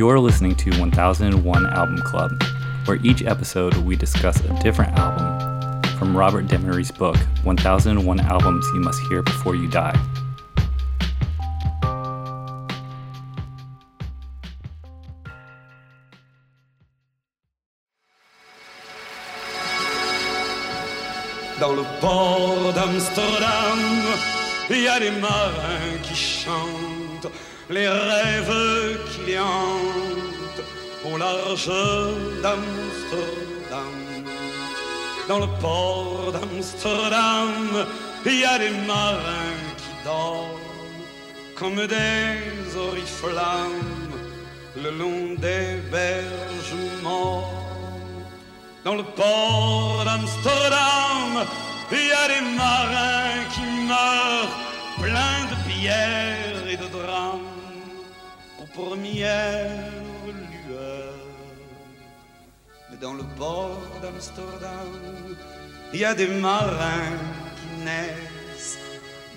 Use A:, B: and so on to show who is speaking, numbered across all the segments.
A: You're listening to 1001 Album Club, where each episode we discuss a different album from Robert Dimery's book, 1001 Albums You Must Hear Before You Die.
B: Dans le port d'Amsterdam, y a des marins qui chantent les rêves qui les hantent au large d'Amsterdam. Dans le port d'Amsterdam, il y a des marins qui dorment comme des oriflammes le long des berges mortes. Dans le port d'Amsterdam, il y a des marins qui meurent pleins de pierres et de drames premières lueurs. Mais dans le port d'Amsterdam, il y a des marins qui naissent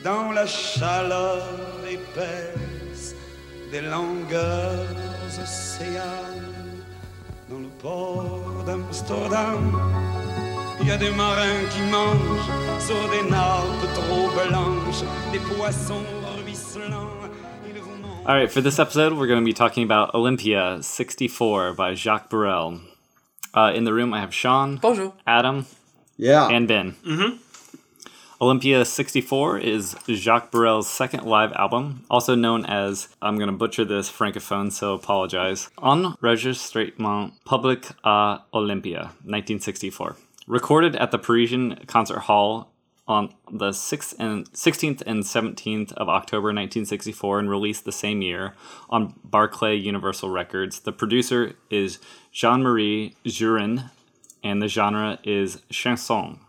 B: dans la chaleur épaisse des longueurs océanes. Dans le port d'Amsterdam, il y a des marins qui mangent sur des nappes trop blanches, des poissons ruisselants. Ils vous mangent.
A: All right, for this episode, we're going to be talking about Olympia 64 by Jacques Brel. Uh, in the room, I have Sean,
C: Bonjour.
A: Adam,
D: Yeah.
A: and Ben. Mm-hmm. Olympia 64 is Jacques Brel's second live album, also known as, I'm going to butcher this francophone, so apologize, Enregistrement Public à Olympia, 1964. Recorded at the Parisian Concert Hall on the 6th and 16th and 17th of October 1964 and released the same year on Barclay Universal Records. The producer is Jean-Marie Jurin and the genre is chanson.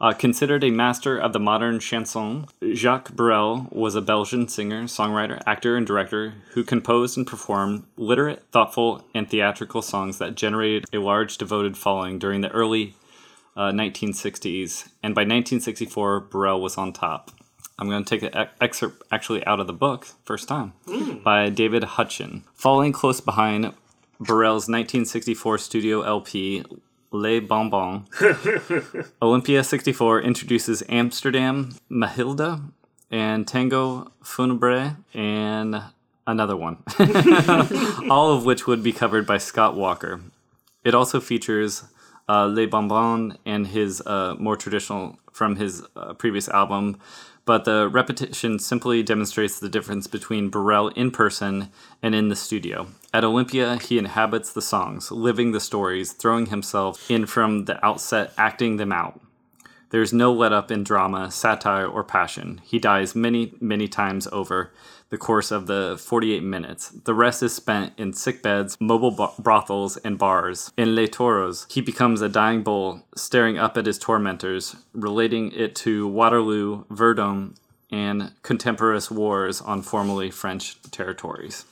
A: Uh, considered a master of the modern chanson, Jacques Brel was a Belgian singer, songwriter, actor, and director who composed and performed literate, thoughtful, and theatrical songs that generated a large devoted following during the early uh, 1960s. And by 1964, Brel was on top. I'm going to take an excerpt actually out of the book, first time, by David Hutchin. Following close behind Burrell's 1964 studio LP, Les Bonbons, Olympia 64 introduces Amsterdam, Mathilde, and Tango Funebre, and another one, all of which would be covered by Scott Walker. It also features uh, Les Bonbons and his uh, more traditional from his uh, previous album, but the repetition simply demonstrates the difference between Burrell in person and in the studio. At Olympia, he inhabits the songs, living the stories, throwing himself in from the outset, acting them out. There's no let up in drama, satire, or passion. He dies many, many times over the course of the 48 minutes. The rest is spent in sick beds, mobile brothels, and bars. In Les Toros, he becomes a dying bull, staring up at his tormentors, relating it to Waterloo, Verdun, and contemporaneous wars on formerly French territories.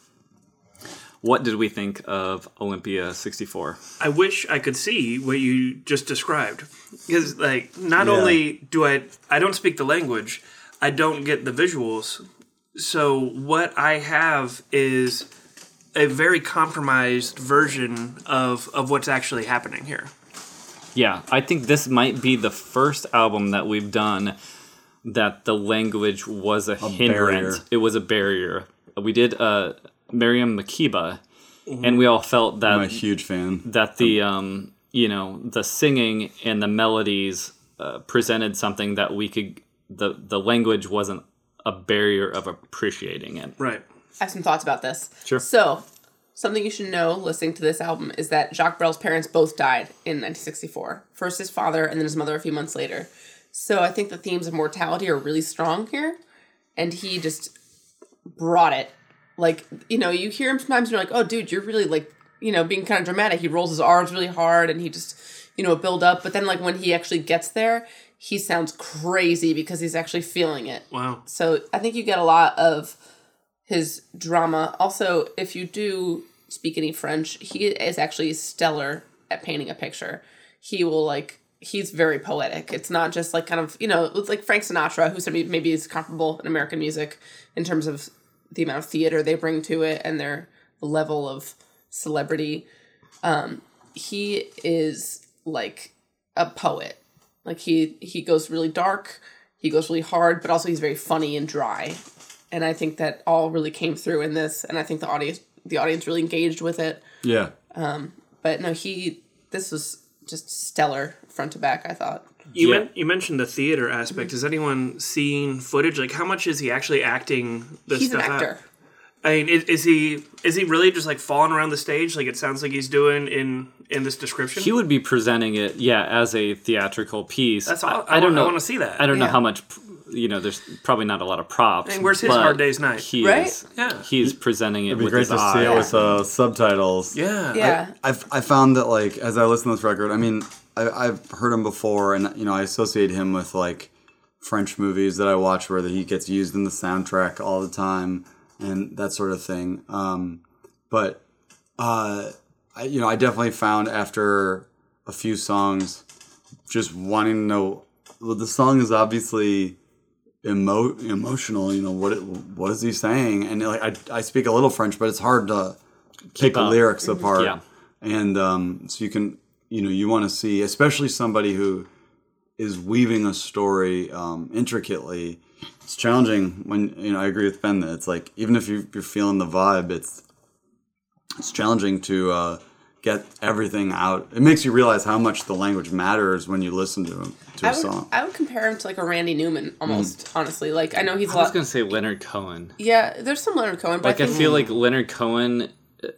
A: What did we think of Olympia 64?
E: I wish I could see what you just described because, like, not
D: Yeah.
E: only do I I don't speak the language, I don't get the visuals. So what I have is a very compromised version of of what's actually happening here.
A: Yeah, I think this might be the first album that we've done that the language was a, hindrance.
D: barrier.
A: It was a barrier. We did uh, Miriam Makeba, and we all felt that
D: I'm a huge fan.
A: that the um, you know the singing and the melodies uh, presented something that we could the the language wasn't a barrier of appreciating it.
E: Right.
C: I have some thoughts about this.
A: Sure.
C: So, something you should know listening to this album is that Jacques Brel's parents both died in 1964. First his father, and then his mother a few months later. So, I think the themes of mortality are really strong here, and he just brought it. Like, you know, you hear him sometimes, and you're like, oh, dude, you're really, like, you know, being kind of dramatic. He rolls his R's really hard, and he just, you know, build up. But then, like, when he actually gets there, he sounds crazy because he's actually feeling it.
E: Wow.
C: So I think you get a lot of his drama. Also, if you do speak any French, he is actually stellar at painting a picture. He will like he's very poetic. It's not just like kind of you know it's like Frank Sinatra, who maybe is comparable in American music in terms of the amount of theater they bring to it and their level of celebrity. Um, he is like a poet. Like he he goes really dark, he goes really hard, but also he's very funny and dry. And I think that all really came through in this, and I think the audience the audience really engaged with it.
D: Yeah.
C: Um, but no, he this was just stellar front to back. I thought.
E: You,
A: Yeah.
E: men- you mentioned the theater aspect. Has anyone seen footage? Like, how much is he actually acting this
C: He's an
E: stuff out?
C: actor.
E: I mean, is, is he is he really just like falling around the stage like it sounds like he's doing in in this description?
A: He would be presenting it, yeah, as a theatrical piece.
E: That's all.
A: I, I don't know.
E: I want to see that.
A: I don't know how much. You know, there's probably not a lot of props.
E: I mean, where's his
A: but
E: Hard Day's Night?
A: He
C: Right?
A: is.
E: Yeah.
A: He's presenting it
D: It'd be
A: with
D: great
A: his
D: to see
A: eye.
D: it with uh, subtitles.
E: Yeah.
C: Yeah.
D: I've I found that like as I listen to this record, I mean, I, I've heard him before, and you know, I associate him with like French movies that I watch where he gets used in the soundtrack all the time and that sort of thing. Um, but uh, I, you know, I definitely found after a few songs, just wanting to know. Well, the song is obviously emo- emotional. You know what? It, what is he saying? And like, I I speak a little French, but it's hard to pick the lyrics apart.
A: Yeah.
D: And um, so you can, you know, you want to see, especially somebody who is weaving a story um, intricately. It's challenging when you know. I agree with Ben that it's like even if you, you're feeling the vibe, it's it's challenging to uh, get everything out. It makes you realize how much the language matters when you listen to to a
C: I would,
D: song.
C: I would compare him to like a Randy Newman almost, honestly. Like I know he's a
A: I was
C: lot.
A: gonna say Leonard Cohen.
C: Yeah, there's some Leonard Cohen, but
A: Like
C: I
A: I feel like Leonard Cohen. uh,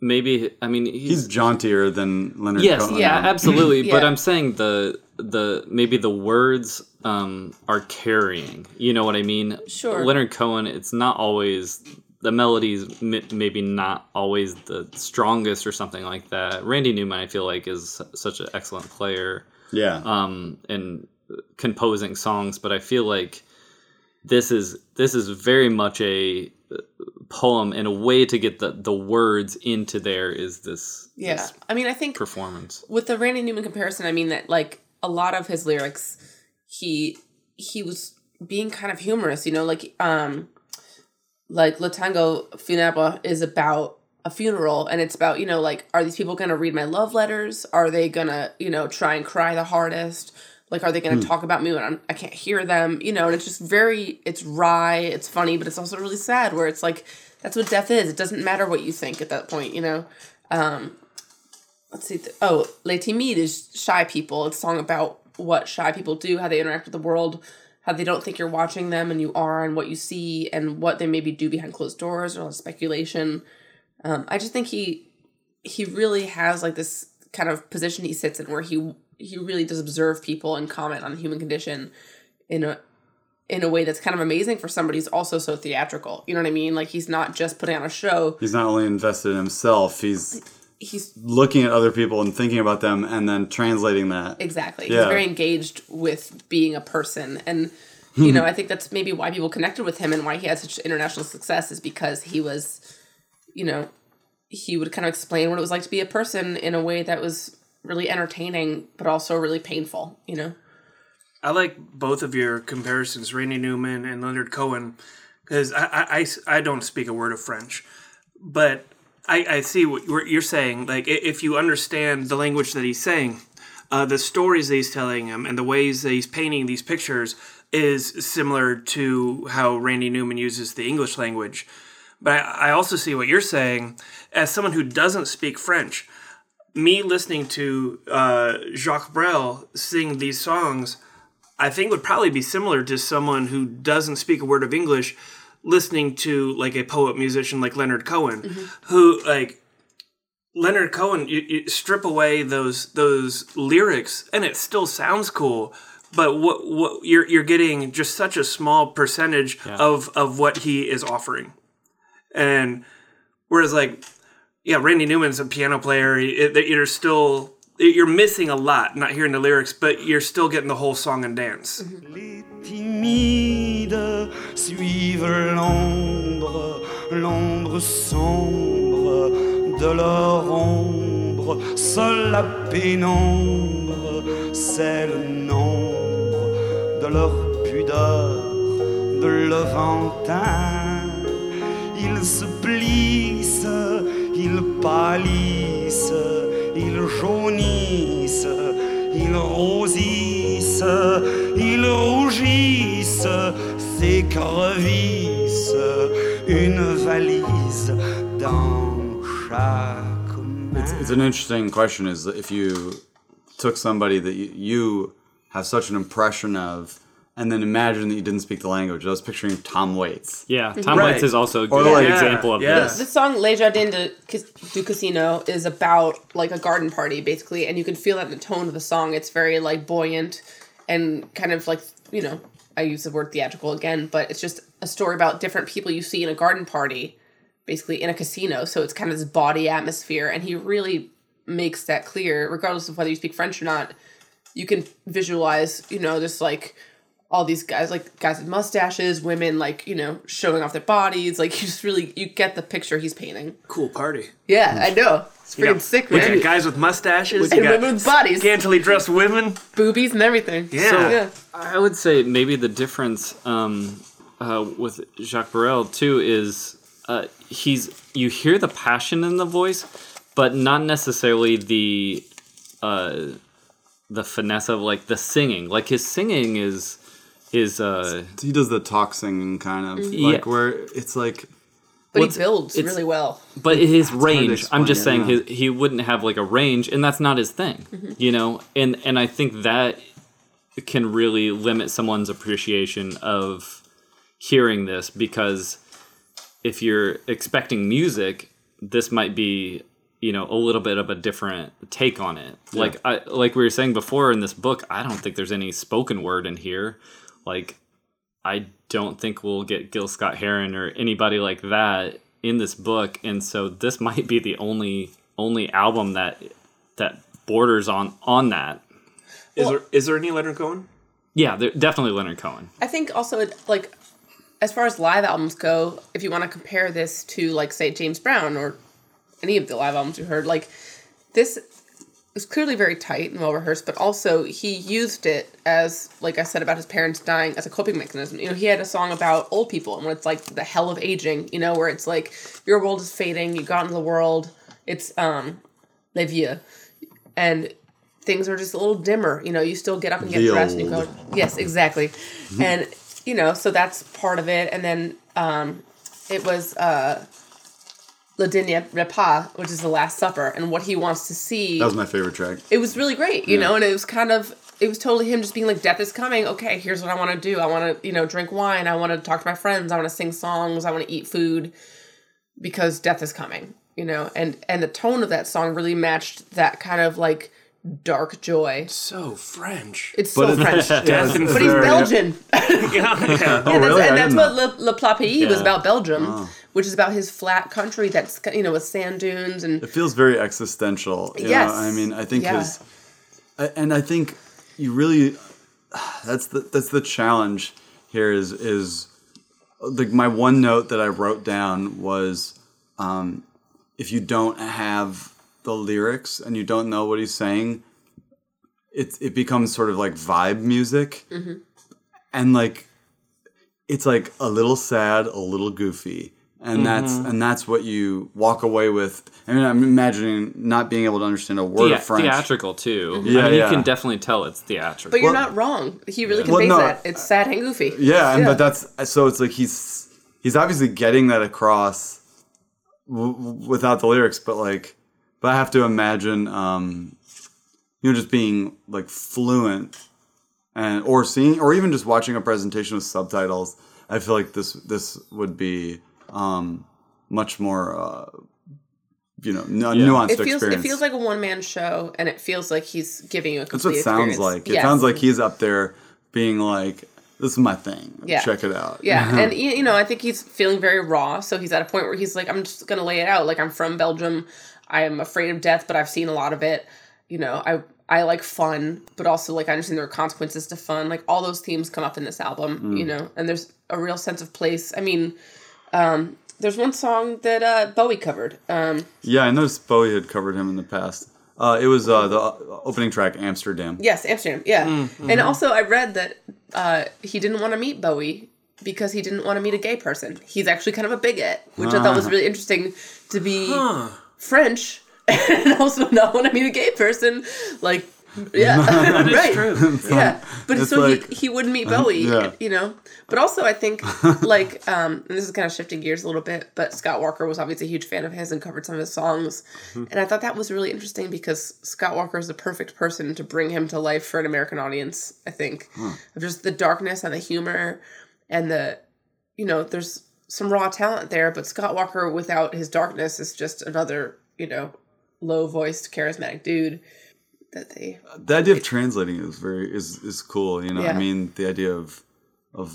A: Maybe I mean
D: He's
A: he's,
D: jauntier than Leonard
A: yes,
D: Cohen.
C: yeah.
A: absolutely. But I'm saying the the maybe the words um are carrying. You know what I mean?
C: Sure.
A: Leonard Cohen. It's not always the melodies. m- Maybe not always the strongest or something like that. Randy Newman, I feel like, is such an excellent player.
D: yeah.
A: um, and composing songs, but I feel like this is this is very much a uh, poem and a way to get the the words into there is this
C: yeah.
A: this
C: I mean, I think
A: performance.
C: with the Randy Newman comparison, I mean that like a lot of his lyrics, he he was being kind of humorous, you know, like um, like Latango Funebre is about a funeral, and it's about you know like are these people gonna read my love letters? Are they gonna you know try and cry the hardest? Like, are they going to talk about me when I'm, I can't hear them? You know, and it's just very, it's wry, it's funny, but it's also really sad. Where it's like, that's what death is. It doesn't matter what you think at that point. You know, Um, let's see. Th- oh, Les Timides is shy people. It's a song about what shy people do, how they interact with the world, how they don't think you're watching them and you are, and what you see, and what they maybe do behind closed doors or a lot of speculation. Um, I just think he he really has like this kind of position he sits in where he he really does observe people and comment on the human condition in a in a way that's kind of amazing for somebody who's also so theatrical. You know what I mean? Like he's not just putting on a show.
D: He's not only invested in himself, he's
C: He's
D: looking at other people and thinking about them and then translating that.
C: Exactly.
D: Yeah.
C: He's very engaged with being a person. And, you know, I think that's maybe why people connected with him and why he had such international success is because he was, you know, he would kind of explain what it was like to be a person in a way that was really entertaining, but also really painful, you know?
E: I like both of your comparisons, Randy Newman and Leonard Cohen, because I, I, I, I don't speak a word of French, but I, I see what you're saying. Like, if you understand the language that he's saying, uh, the stories that he's telling him, and the ways that he's painting these pictures is similar to how Randy Newman uses the English language. But I, I also see what you're saying as someone who doesn't speak French. Me listening to uh, Jacques Brel sing these songs, I think would probably be similar to someone who doesn't speak a word of English listening to like a poet musician like Leonard Cohen, mm-hmm. who like Leonard Cohen, you, you strip away those those lyrics and it still sounds cool. But what what you're you're getting just such a small percentage of of what he is offering, and whereas like yeah, Randy Newman's a piano player. That you're still you're missing a lot, not hearing the lyrics, but you're still getting the whole song and dance. Mm-hmm.
B: Les timides suivent l'ombre, l'ombre sombre de leur ombre. Seule la pénombre, c'est le nombre de leur pudeur, de levantin. Ils se plissent, ils pâlissent, ils jaunissent, ils rosissent, ils rougissent, s'écrevissent, une valise dans chaque main.
D: It's an interesting question. Is if you took somebody that you, you have such an impression of, and then imagine that you didn't speak the language. I was picturing Tom Waits.
A: Yeah, mhm. Tom
E: Right.
A: Waits is also a good
D: like-
A: example of
E: Yeah,
A: this.
C: The song Les Jardins de, du Casino is about like a garden party, basically, and you can feel that in the tone of the song. It's very like buoyant and kind of like, you know, I use the word theatrical again, but it's just a story about different people you see in a garden party, basically in a casino. So it's kind of this body atmosphere, and he really makes that clear, regardless of whether you speak French or not. You can visualize, you know, this like all these guys, like guys with mustaches, women, like you know, showing off their bodies. Like you just really, you get the picture he's painting.
E: Cool party.
C: Yeah, I know. It's freaking
E: got-
C: sick,
E: You got
C: man.
E: guys with mustaches.
C: And
E: You
C: women with bodies,
E: scantily dressed women.
C: boobies, and everything.
E: Yeah.
C: So, yeah.
A: I would say maybe the difference um, uh, with Jacques Brel too is uh, he's you hear the passion in the voice, but not necessarily the uh, the finesse of like the singing. Like his singing is is uh,
D: He does the talk singing kind of
A: Yeah.
D: like where it's like
C: But
A: What's-
C: he builds
A: it's-
C: really well.
A: but his
D: hard to
A: range. I'm just saying
D: explain,
A: his, he wouldn't have like a range, and that's not his thing. You know, and and I think that can really limit someone's appreciation of hearing this because if you're expecting music, this might be you know a little bit of a different take on it. Like I like we were saying before in this book, I don't think there's any spoken word in here. Like I don't think we'll get Gil Scott Heron or anybody like that in this book, and so this might be the only only album that that borders on on that.
E: Is there is there any Leonard Cohen?
A: Yeah, they're definitely Leonard Cohen.
C: I think also it, like as far as live albums go, if you want to compare this to like say James Brown or any of the live albums you heard, like this is clearly very tight and well rehearsed, but also he used it as like I said about his parents dying as a coping mechanism. You know, he had a song about old people and when it's like the hell of aging, you know, where it's like your world is fading, you got into the world, it's um Les Vieux. And things are just a little dimmer. You know, you still get up and get
D: The
C: dressed and you go, yes, exactly. and, you know, so that's part of it. And then um, it was uh, Le Dernier Repas, which is the Last Supper, and what he wants to see.
D: that was my favorite track.
C: it was really great, you know, and it was kind of. It was totally him just being like, death is coming. Okay, here's what I want to do. I want to, you know, drink wine. I want to talk to my friends. I want to sing songs. I want to eat food because death is coming, you know. And and the tone of that song really matched that kind of like dark joy.
E: So French.
C: It's so French.
E: Death and
C: But he's Belgian.
E: yeah, yeah.
D: Oh,
C: Yeah, that's,
D: really?
C: And that's
D: didn't
C: what. Le, Le Plat Pays was about Belgium,
D: Oh.
C: Which is about his flat country that's, you know, with sand dunes and.
D: It feels very existential. You
C: Yes.
D: Know? I mean, I think
C: Yeah.
D: his, and I think you really, that's the that's the challenge here. Is is like my one note that I wrote down was, um, if you don't have the lyrics and you don't know what he's saying, it it becomes sort of like vibe music, and like it's like a little sad, a little goofy. And that's and that's what you walk away with. I mean, I'm imagining not being able to understand a word
A: Thea-
D: of French.
A: theatrical too.
D: Yeah,
A: I mean,
D: yeah.
A: you can definitely tell it's theatrical.
C: But you're
D: Well-
C: not wrong. He really
D: Well,
C: conveys
D: no,
C: that. It's sad and goofy.
D: Yeah, and
C: Yeah.
D: but that's so it's like he's he's obviously getting that across w- w- without the lyrics, but like, but I have to imagine, um, you know, just being like fluent and or seeing or even just watching a presentation with subtitles. I feel like this this would be um, much more. Uh, you know, nu- nuanced
C: It feels
D: experience.
C: it feels like a one man show, and it feels like he's giving you a
D: That's
C: complete
D: what it sounds
C: experience.
D: like. It
C: Yes.
D: sounds like he's up there being like, "This is my thing.
C: Yeah.
D: Check it out."
C: Yeah, and you know, I think he's feeling very raw. So he's at a point where he's like, I'm just gonna lay it out. Like I'm from Belgium. I am afraid of death, but I've seen a lot of it. You know, I I like fun, but also like I understand there are consequences to fun. Like all those themes come up in this album. You know, and there's a real sense of place. I mean, um, there's one song that uh, Bowie covered. Um,
D: Yeah, I noticed Bowie had covered him in the past. Uh, it was uh, the opening track, Amsterdam.
C: Yes, Amsterdam. Yeah,
D: Mm-hmm.
C: and also I read that uh, he didn't want to meet Bowie because he didn't want to meet a gay person. He's actually kind of a bigot, which I thought was really interesting to be French and also not want to meet a gay person. Like, yeah, right. Yeah, but
D: It's
C: so
D: like-
C: he, he wouldn't meet Bowie,
D: yeah.
C: you know. But also, I think like um, and this is kind of shifting gears a little bit. But Scott Walker was obviously a huge fan of his and covered some of his songs, and I thought that was really interesting because Scott Walker is the perfect person to bring him to life for an American audience. I think of just the darkness and the humor and the you know there's some raw talent there, but Scott Walker without his darkness is just another you know low voiced charismatic dude that they
D: the idea of translating is very is is cool. You know,
C: Yeah.
D: I mean, the idea of of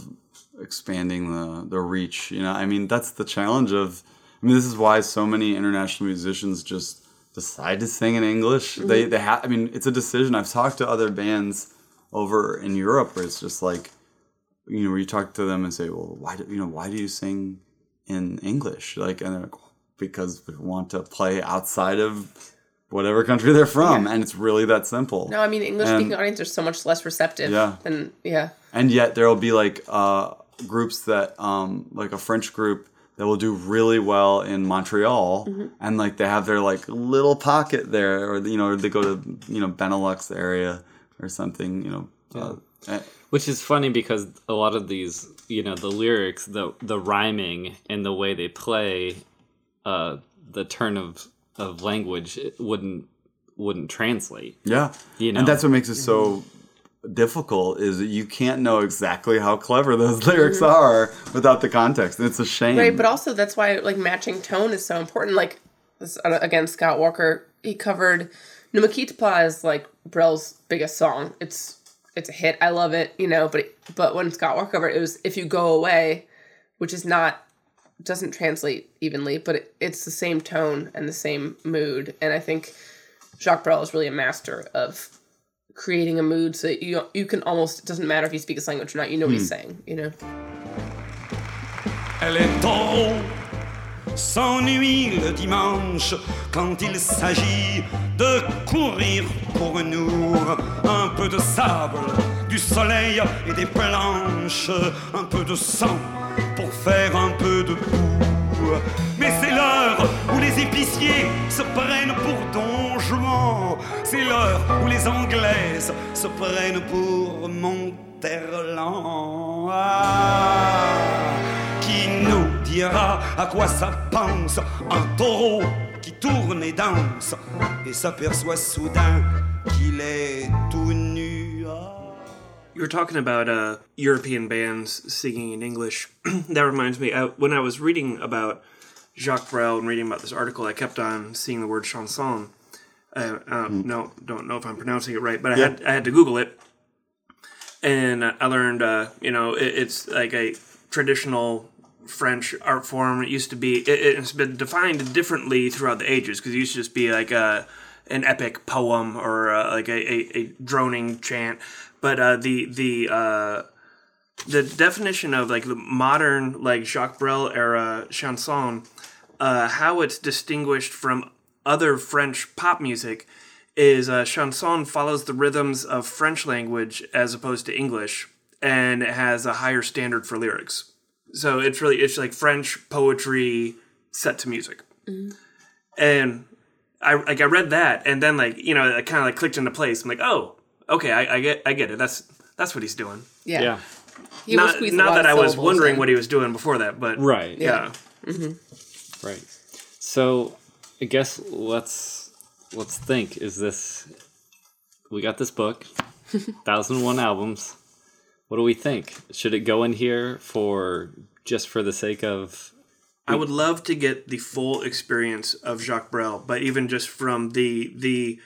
D: expanding the the reach. You know, I mean, that's the challenge of. I mean, this is why so many international musicians just decide to sing in English. Mm-hmm. They they have. I mean, it's a decision. I've talked to other bands over in Europe where it's just like, you know, where you talk to them and say, well, why do you know why do you sing in English? Like, and they're like, because we want to play outside of whatever country they're from, and it's really that simple.
C: No, I mean English speaking
D: And-
C: audience are so much less receptive.
D: Yeah.
C: Than yeah.
D: and yet there will be like uh, groups that um, like a french group that will do really well in montreal and like they have their like little pocket there or you know or they go to you know benelux area or something you know uh, eh,
A: Which is funny because a lot of these, you know, the lyrics, the the rhyming and the way they play, uh, the turn of of language it wouldn't wouldn't translate.
D: yeah
A: You know.
D: and that's what makes it so difficult is that you can't know exactly how clever those lyrics are without the context it's a shame
C: Right, but also that's why like matching tone is so important. Like this, uh, again, Scott Walker he covered "Ne me quitte pas" is like Brel's biggest song. It's it's a hit. I love it, you know. But but when Scott Walker covered it, it was "If You Go Away," which is not doesn't translate evenly, but it, it's the same tone and the same mood. And I think Jacques Brel is really a master of creating a mood so that you you can almost it doesn't matter if you speak his language or not, you know what he's hmm. saying, you know.
B: Elle est taureau, s'ennuie le dimanche quand il s'agit de courir pour nous. Un peu de sable, du soleil et des planches, un peu de sang pour faire un peu de boue. Mais c'est l'heure où les épiciers se prennent pour Don Juan. C'est l'heure où les Anglaises se prennent pour Monterland. Ah, qui nous dira à quoi ça pense un taureau qui tourne et danse et s'aperçoit soudain qu'il est tout.
E: You were talking about uh, European bands singing in English. that reminds me, I, when I was reading about Jacques Brel and reading about this article, I kept on seeing the word chanson. Uh, uh, No, don't know if I'm pronouncing it right, but I had I had to Google it, and uh, I learned, uh, you know, it, it's like a traditional French art form. It used to be. It, it's been defined differently throughout the ages because it used to just be like a an epic poem or uh, like a, a, a droning chant. But uh, the the uh, the definition of like the modern like Jacques Brel era chanson, uh, how it's distinguished from other French pop music is uh, chanson follows the rhythms of French language as opposed to English, and it has a higher standard for lyrics. So it's really it's like French poetry set to music, and I like I read that, and then like you know it kind of like clicked into place. I'm like, oh, okay, I, I get I get it. That's that's what he's doing.
C: Yeah.
A: Yeah.
C: He
E: Not,
C: squeeze
E: not that I was wondering
C: in.
E: what he was doing before that, but
A: Right.
E: yeah. Mm-hmm.
A: Right. So I guess let's let's think. Is this we got this book, thousand and one albums. What do we think? Should it go in here for just for the sake of
E: I would love to get the full experience of Jacques Brel, but even just from the the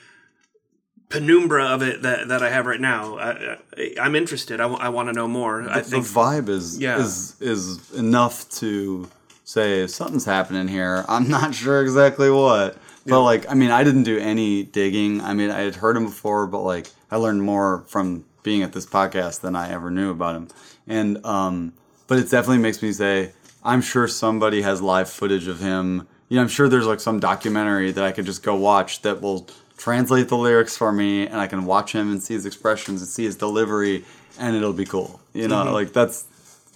E: penumbra of it that, that I have right now, I, I, I'm interested. I, want to know more. I
D: the vibe is
E: Yeah.
D: is is enough to say something's happening here. I'm not sure exactly what. But like I mean I didn't do any digging. I mean I had heard him before, but like I learned more from being at this podcast than I ever knew about him. And um but it definitely makes me say I'm sure somebody has live footage of him. You know, I'm sure there's like some documentary that I could just go watch that will translate the lyrics for me and I can watch him and see his expressions and see his delivery and it'll be cool. You know, like that's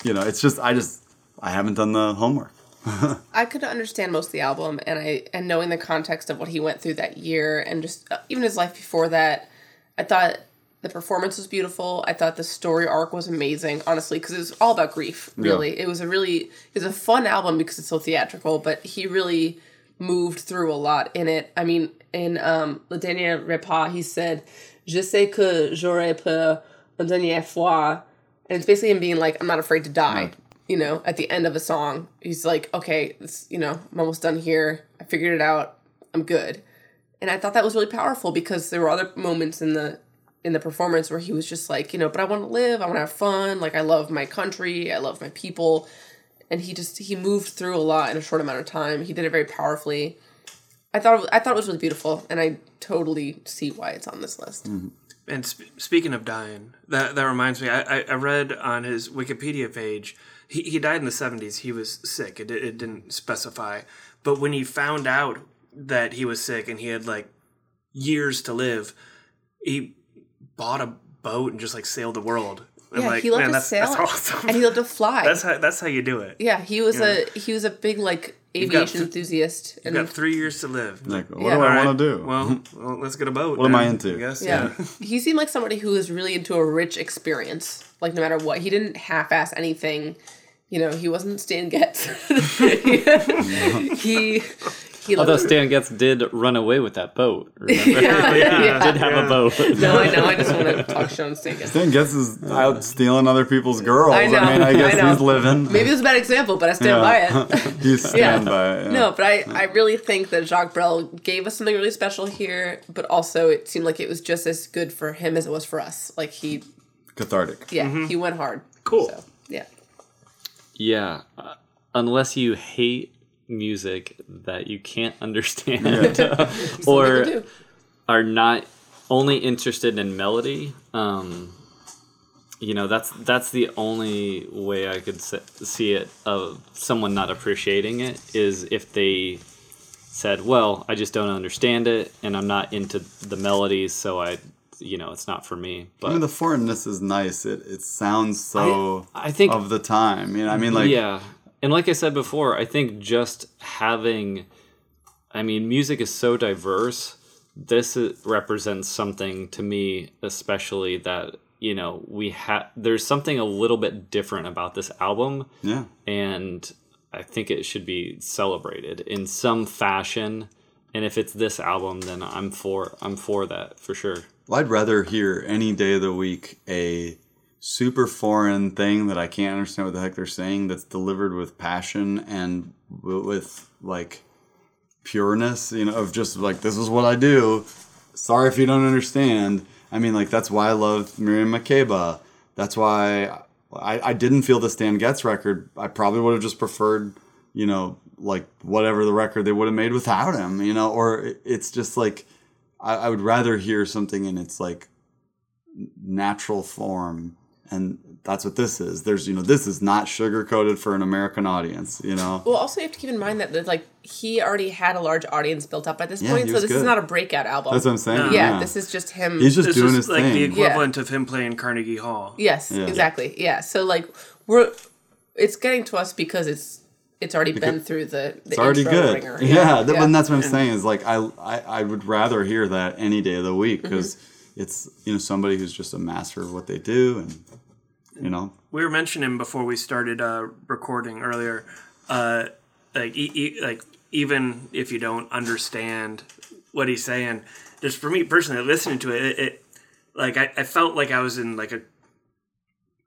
D: you know, it's just I just I haven't done the homework.
C: I could understand most of the album, and I and knowing the context of what he went through that year, and just uh, even his life before that, I thought the performance was beautiful. I thought the story arc was amazing, honestly, because it was all about grief. Really, it was a really it was a fun album because it's so theatrical, but he really moved through a lot in it. I mean, in um, Le Dernier Repas, he said, "Je sais que j'aurai peur une dernière fois," and it's basically him being like, "I'm not afraid to die." You know, at the end of a song, he's like, "Okay, this, you know, I'm almost done here. I figured it out. I'm good." And I thought that was really powerful because there were other moments in the in the performance where he was just like, you know, but I want to live, I want to have fun, like I love my country, I love my people, and he just he moved through a lot in a short amount of time. He did it very powerfully. I thought it, I thought it was really beautiful, and I totally see why it's on this list. Mm-hmm.
E: And sp- speaking of dying, that that reminds me. I, I, read on his Wikipedia page. He, he died in the seventies. He was sick. It, it didn't specify, but when he found out that he was sick and he had like years to live, he bought a boat and just like sailed the world. And,
C: Yeah,
E: like,
C: he loved
E: man,
C: to
E: that's,
C: sail,
E: That's awesome.
C: and he loved to fly.
E: that's how that's how you do it.
C: yeah, he was a he was a big like aviation
E: th-
C: enthusiast, and
E: You've got three years to live.
D: Like, what
C: Yeah.
D: do I
C: Alright,
D: want to do?
E: Well, well, let's get a boat.
D: What am I into?
E: I guess.
C: Yeah.
E: Yeah.
C: he seemed like somebody who was really into a rich experience. Like no matter what, he didn't half-ass anything. You know, he wasn't Stan Getz. he he
A: Although Stan Getz did run away with that boat. Remember?
C: yeah, yeah.
A: did have a boat.
C: No, I know. I just want to talk shit on Stan Getz.
D: Stan Getz is out stealing other people's girls.
C: I know,
D: mean, I guess
C: I know.
D: he's living.
C: Maybe it was a bad example, but I stand by it.
D: he's stand
C: Yeah.
D: by it. yeah.
C: No, but I, I really think that Jacques Brel gave us something really special here, but also it seemed like it was just as good for him as it was for us. Like he,
D: Cathartic.
C: yeah, he went hard.
E: Cool.
C: So, yeah.
A: Yeah, uh, unless you hate music that you can't understand,
C: Some
A: or are not only interested in melody. Um, you know, that's that's the only way I could se- see it of someone not appreciating it is if they said, "Well, I just don't understand it, and I'm not into the melodies, so I." You know, it's not for me. But
D: I mean, the foreignness is nice. It it sounds so
A: I- I think-
D: of the time. You know, I mean, like
A: yeah and like i said before i think just having i mean music is so diverse this is, represents something to me especially that you know we have there's something a little bit different about this album.
D: Yeah.
A: and i think it should be celebrated in some fashion. And if it's this album then i'm for i'm for that for sure.
D: Well, I'd rather hear any day of the week a super foreign thing that I can't understand what the heck they're saying that's delivered with passion and with like pureness, you know, of just like, this is what I do. Sorry if you don't understand. I mean, like, that's why I love Miriam Makeba. That's why I, I didn't feel the Stan Getz record. I probably would have just preferred, you know, like whatever the record they would have made without him, you know, or it- it's just like, I, I would rather hear something in its like natural form and that's what this is there's you know this is not sugar coated for an american audience you know
C: Well, also you have to keep in mind that, that like he already had a large audience built up at this
D: Yeah,
C: point, so
D: was
C: this is not a breakout album.
D: that's what i'm saying
C: yeah, this is just him.
D: he's just
E: This
D: doing
E: is
D: his
E: like the
D: thing
E: equivalent of him playing Carnegie Hall.
C: Yes,
D: Yeah.
C: exactly. Yeah. So like we're it's getting to us because it's it's already been through the, the
D: it's already good
C: wringer.
D: yeah, th- and that's what i'm saying is like I, I i would rather hear that any day of the week
C: Mm-hmm.
D: because it's you know somebody who's just a master of what they do and you know?
E: We were mentioning before we started uh, recording earlier, uh, like e- e- like even if you don't understand what he's saying, just for me personally, listening to it, it, it like I, I felt like I was in like a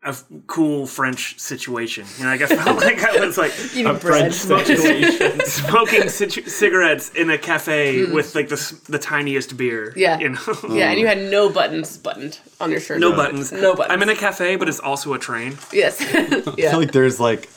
E: a f- cool French situation. You know, like I felt like I was like
C: Eating bread.
E: smoking citu- cigarettes in a cafe with like the the tiniest beer.
C: Mm. Yeah.
E: you know.
C: Yeah, and you had no buttons buttoned on your shirt.
E: No buttons.
C: No buttons.
E: I'm in a cafe, but it's also a train.
C: Yes.
D: I
C: yeah.
D: feel like there's like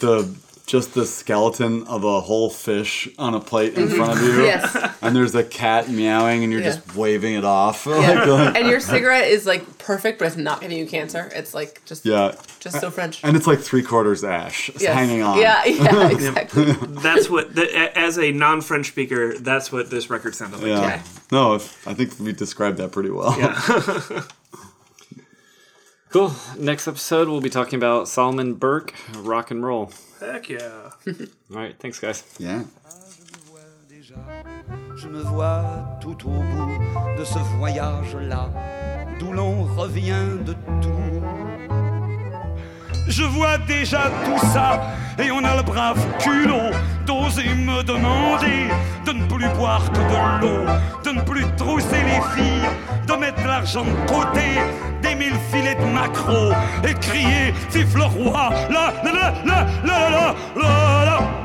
D: the just the skeleton of a whole fish on a plate in front of you
C: Mm-hmm. Yes.
D: and there's a cat meowing and you're
C: Yeah.
D: just waving it off
C: Yeah.
D: like, like-
C: and your cigarette is like perfect, but it's not giving you cancer. It's like just
D: yeah
C: just so French.
D: And it's like three quarters ash it's
C: Yes.
D: hanging on.
C: Yeah, yeah, exactly.
E: That's what, the, a- as a non-French speaker, that's what this record sounded like.
D: Yeah.
C: Okay.
D: No, if, I think we described that pretty well.
E: Yeah.
A: Cool. Next episode, we'll be talking about Solomon Burke, rock and roll.
E: Heck yeah.
A: All right. Thanks, guys.
D: Yeah.
B: Je me vois tout au bout de ce voyage-là, d'où l'on revient de tout. Je vois déjà tout ça, et on a le brave culot d'oser me demander de ne plus boire que de l'eau, de ne plus trousser les filles, de mettre l'argent de côté, d'aimer le filet de maquereau, et crier, vive le roi, la la la la la la la. la.